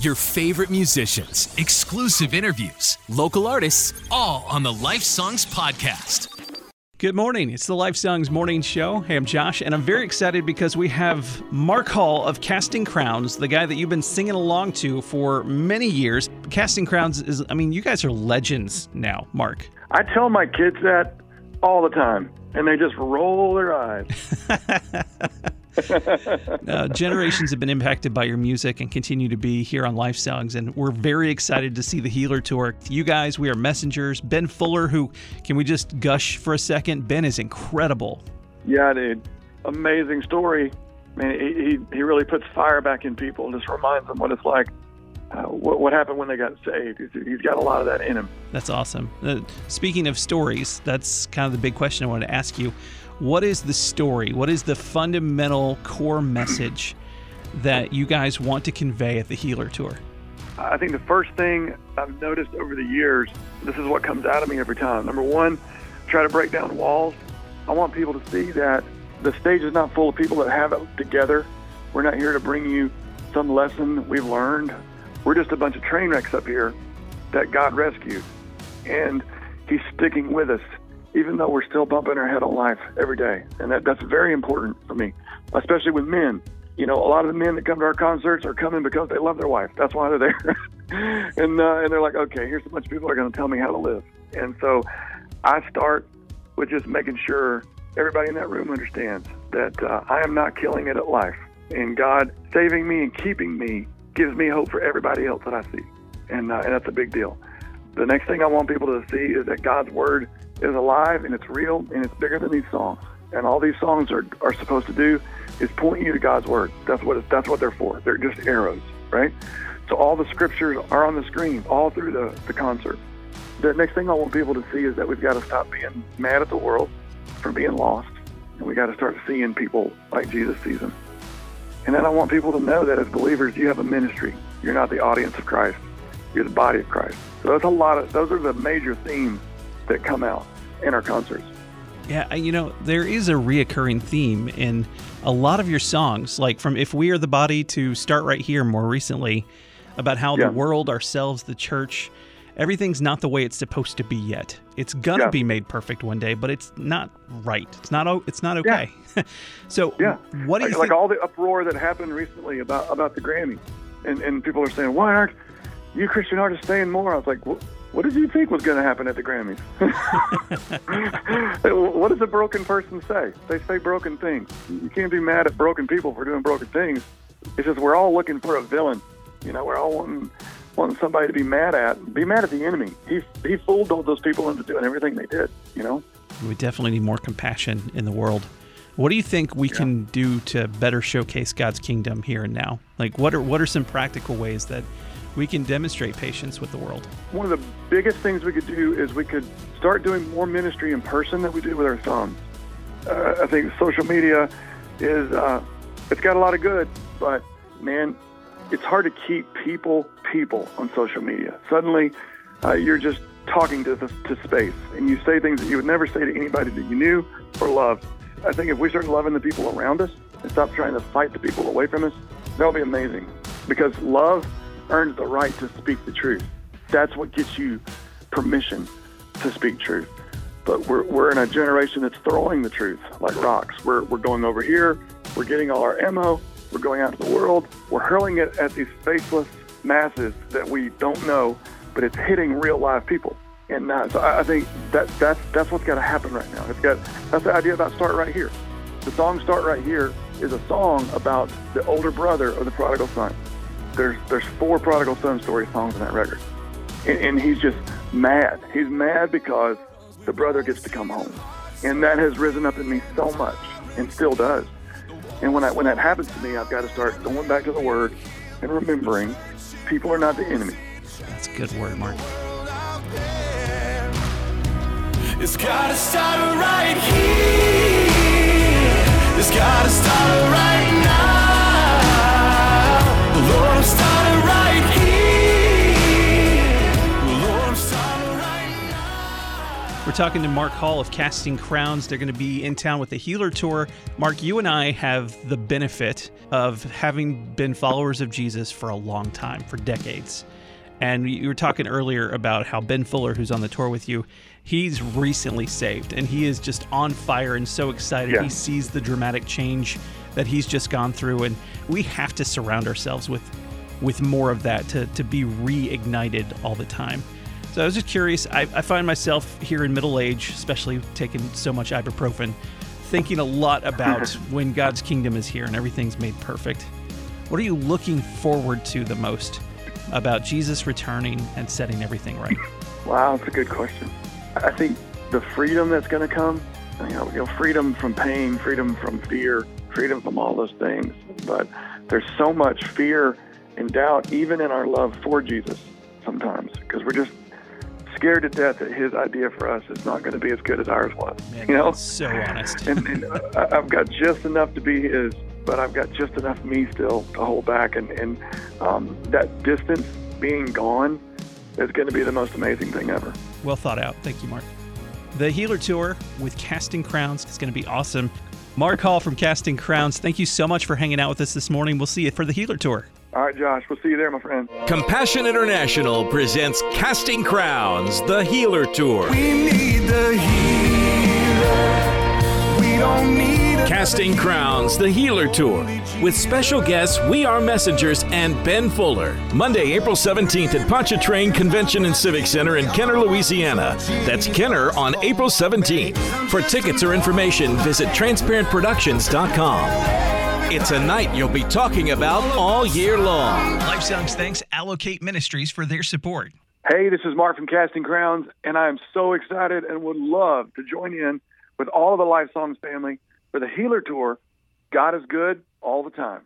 Your favorite musicians, exclusive interviews, local artists, all on the Life Songs Podcast. Good morning. It's the Life Songs Morning Show. Hey, I'm Josh, and I'm very excited because we have Mark Hall of Casting Crowns, the guy that you've been singing along to for many years. Casting Crowns is, I mean, you guys are legends now, Mark. I tell my kids that all the time, and they just roll their eyes. uh, generations have been impacted by your music and continue to be here on Life Songs, and we're very excited to see the Healer Tour. You guys, we are messengers. Ben Fuller, who can we just gush for a second? Ben is incredible. Yeah, dude, amazing story. Man, he he, he really puts fire back in people and just reminds them what it's like. Uh, what, what happened when they got saved? He's, he's got a lot of that in him. That's awesome. Uh, speaking of stories, that's kind of the big question I wanted to ask you. What is the story? What is the fundamental core message that you guys want to convey at the Healer Tour? I think the first thing I've noticed over the years, this is what comes out of me every time. Number one, try to break down walls. I want people to see that the stage is not full of people that have it together. We're not here to bring you some lesson we've learned. We're just a bunch of train wrecks up here that God rescued. And He's sticking with us even though we're still bumping our head on life every day. And that, that's very important for me, especially with men. You know, a lot of the men that come to our concerts are coming because they love their wife. That's why they're there. and uh, and they're like, okay, here's a bunch of people are going to tell me how to live. And so I start with just making sure everybody in that room understands that uh, I am not killing it at life. And God saving me and keeping me gives me hope for everybody else that I see. And, uh, and that's a big deal. The next thing I want people to see is that God's word is alive and it's real and it's bigger than these songs. And all these songs are, are supposed to do is point you to God's word. That's what it, that's what they're for. They're just arrows, right? So all the scriptures are on the screen all through the, the concert. The next thing I want people to see is that we've got to stop being mad at the world for being lost, and we got to start seeing people like Jesus sees them. And then I want people to know that as believers, you have a ministry. You're not the audience of Christ. You're the body of Christ. So that's a lot of those are the major themes that come out in our concerts. Yeah, you know, there is a reoccurring theme in a lot of your songs, like from If We Are the Body to Start Right Here more recently, about how yeah. the world, ourselves, the church, everything's not the way it's supposed to be yet. It's gonna yeah. be made perfect one day, but it's not right. It's not. It's not okay. Yeah. so, yeah, what do you like, think? Like all the uproar that happened recently about about the Grammys, and and people are saying, why aren't you Christian artists saying more? I was like, well, what did you think was going to happen at the Grammys? what does a broken person say? They say broken things. You can't be mad at broken people for doing broken things. It's just we're all looking for a villain. You know, we're all wanting wanting somebody to be mad at. Be mad at the enemy. He he fooled all those people into doing everything they did. You know. We definitely need more compassion in the world. What do you think we yeah. can do to better showcase God's kingdom here and now? Like, what are what are some practical ways that we can demonstrate patience with the world. One of the biggest things we could do is we could start doing more ministry in person than we do with our phones. Uh, I think social media is uh, it's got a lot of good, but man, it's hard to keep people people on social media. Suddenly, uh, you're just talking to the, to space, and you say things that you would never say to anybody that you knew or loved. I think if we start loving the people around us and stop trying to fight the people away from us, that'll be amazing. Because love earns the right to speak the truth. That's what gets you permission to speak truth. But we're, we're in a generation that's throwing the truth like rocks. We're, we're going over here, we're getting all our ammo, we're going out to the world, we're hurling it at these faceless masses that we don't know, but it's hitting real live people. And uh, so I, I think that that's that's what's got to happen right now. It's got that's the idea about start right here. The song "Start Right Here is a song about the older brother of the prodigal son there's there's four prodigal son story songs in that record, and, and he's just mad. He's mad because the brother gets to come home, and that has risen up in me so much, and still does. And when I, when that happens to me, I've got to start going back to the Word and remembering people are not the enemy. That's a good word, Mark. It's gotta start right here. It's gotta start right talking to Mark Hall of Casting Crowns. They're going to be in town with the Healer Tour. Mark, you and I have the benefit of having been followers of Jesus for a long time, for decades. And you were talking earlier about how Ben Fuller, who's on the tour with you, he's recently saved and he is just on fire and so excited. Yeah. He sees the dramatic change that he's just gone through. And we have to surround ourselves with with more of that to, to be reignited all the time. So I was just curious. I, I find myself here in middle age, especially taking so much ibuprofen, thinking a lot about when God's kingdom is here and everything's made perfect. What are you looking forward to the most about Jesus returning and setting everything right? Wow, that's a good question. I think the freedom that's going to come, you know, you know, freedom from pain, freedom from fear, freedom from all those things. But there's so much fear and doubt, even in our love for Jesus, sometimes, because we're just scared to death that his idea for us is not going to be as good as ours was. Man, you know, so honest. and, and I've got just enough to be his, but I've got just enough me still to hold back, and and um, that distance being gone is going to be the most amazing thing ever. Well thought out. Thank you, Mark. The Healer Tour with Casting Crowns is going to be awesome. Mark Hall from Casting Crowns, thank you so much for hanging out with us this morning. We'll see you for the Healer Tour. All right, Josh. We'll see you there, my friend. Compassion International presents Casting Crowns, the Healer Tour. We need the healer. We don't need Casting Crowns, the Healer Tour, with special guests We Are Messengers and Ben Fuller. Monday, April 17th at Pontchartrain Convention and Civic Center in Kenner, Louisiana. That's Kenner on April 17th. For tickets or information, visit transparentproductions.com. It's a night you'll be talking about all year long. Life Songs thanks Allocate Ministries for their support. Hey, this is Mark from Casting Crowns, and I am so excited and would love to join in with all of the Life Songs family for the Healer Tour, God is good all the time.